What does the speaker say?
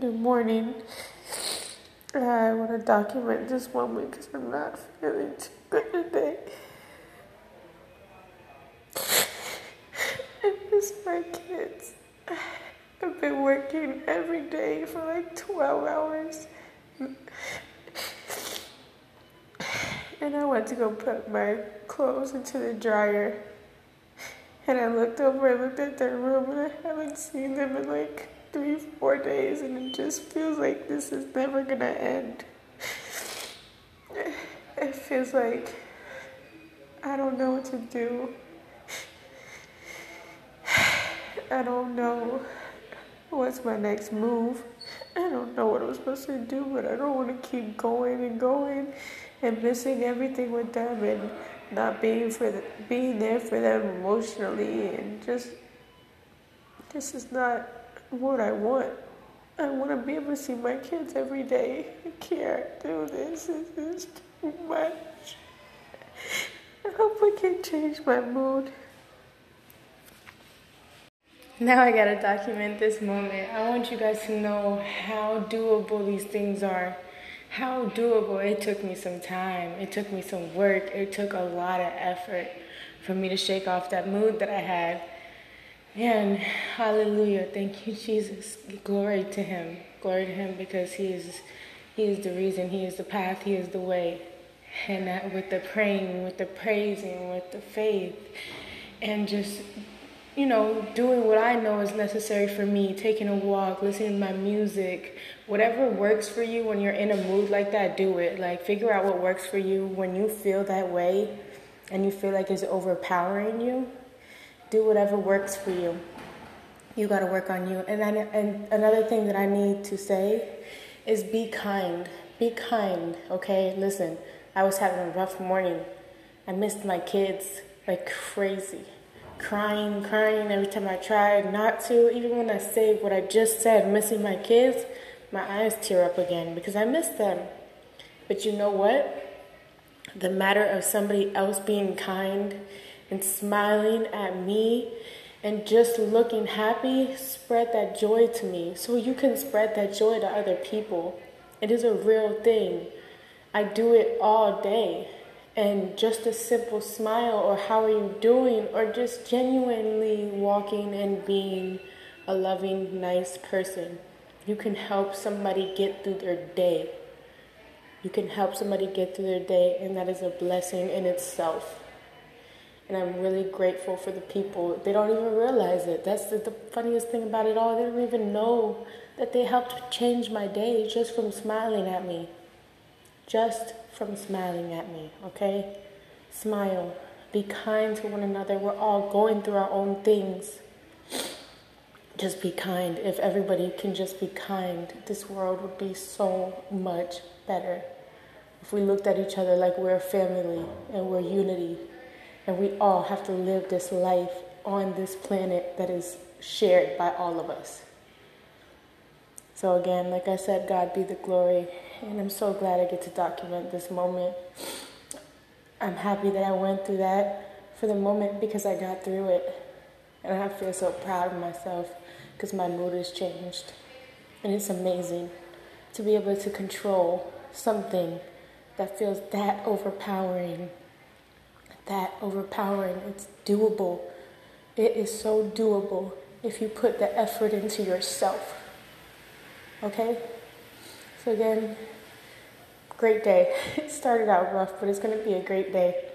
Good morning. I want to document this moment because I'm not feeling too good today. I miss my kids. I've been working every day for like 12 hours. And I went to go put my clothes into the dryer. And I looked over and looked at their room and I haven't seen them in like three, four days. And it just feels like this is never gonna end. It feels like I don't know what to do. I don't know what's my next move. I don't know what I'm supposed to do, but I don't want to keep going and going and missing everything with them and not being for the, being there for them emotionally and just this is not what I want. I want to be able to see my kids every day. I can't do this. This is too much. I hope I can change my mood. Now I gotta document this moment. I want you guys to know how doable these things are how doable it took me some time it took me some work it took a lot of effort for me to shake off that mood that i had and hallelujah thank you jesus glory to him glory to him because he is he is the reason he is the path he is the way and that with the praying with the praising with the faith and just you know, doing what I know is necessary for me, taking a walk, listening to my music, whatever works for you when you're in a mood like that, do it. Like, figure out what works for you when you feel that way and you feel like it's overpowering you. Do whatever works for you. You got to work on you. And, then, and another thing that I need to say is be kind. Be kind, okay? Listen, I was having a rough morning. I missed my kids like crazy crying, crying every time I tried not to. Even when I say what I just said, missing my kids, my eyes tear up again because I miss them. But you know what? The matter of somebody else being kind and smiling at me and just looking happy spread that joy to me. So you can spread that joy to other people. It is a real thing. I do it all day. And just a simple smile or how are you doing or just genuinely walking and being a loving nice person. You can help somebody get through their day. You can help somebody get through their day and that is a blessing in itself and i'm really grateful for the people they don't even realize it that's the, the funniest thing about it all they don't even know that they helped change my day just from smiling at me just from smiling at me, okay? Smile. Be kind to one another. We're all going through our own things. Just be kind. If everybody can just be kind, this world would be so much better. If we looked at each other like we're a family and we're unity, and we all have to live this life on this planet that is shared by all of us. So, again, like I said, God be the glory. And I'm so glad I get to document this moment. I'm happy that I went through that for the moment because I got through it. And I feel so proud of myself because my mood has changed. And it's amazing to be able to control something that feels that overpowering. That overpowering. It's doable. It is so doable if you put the effort into yourself. Okay? So, again, great day. It started out rough, but it's going to be a great day.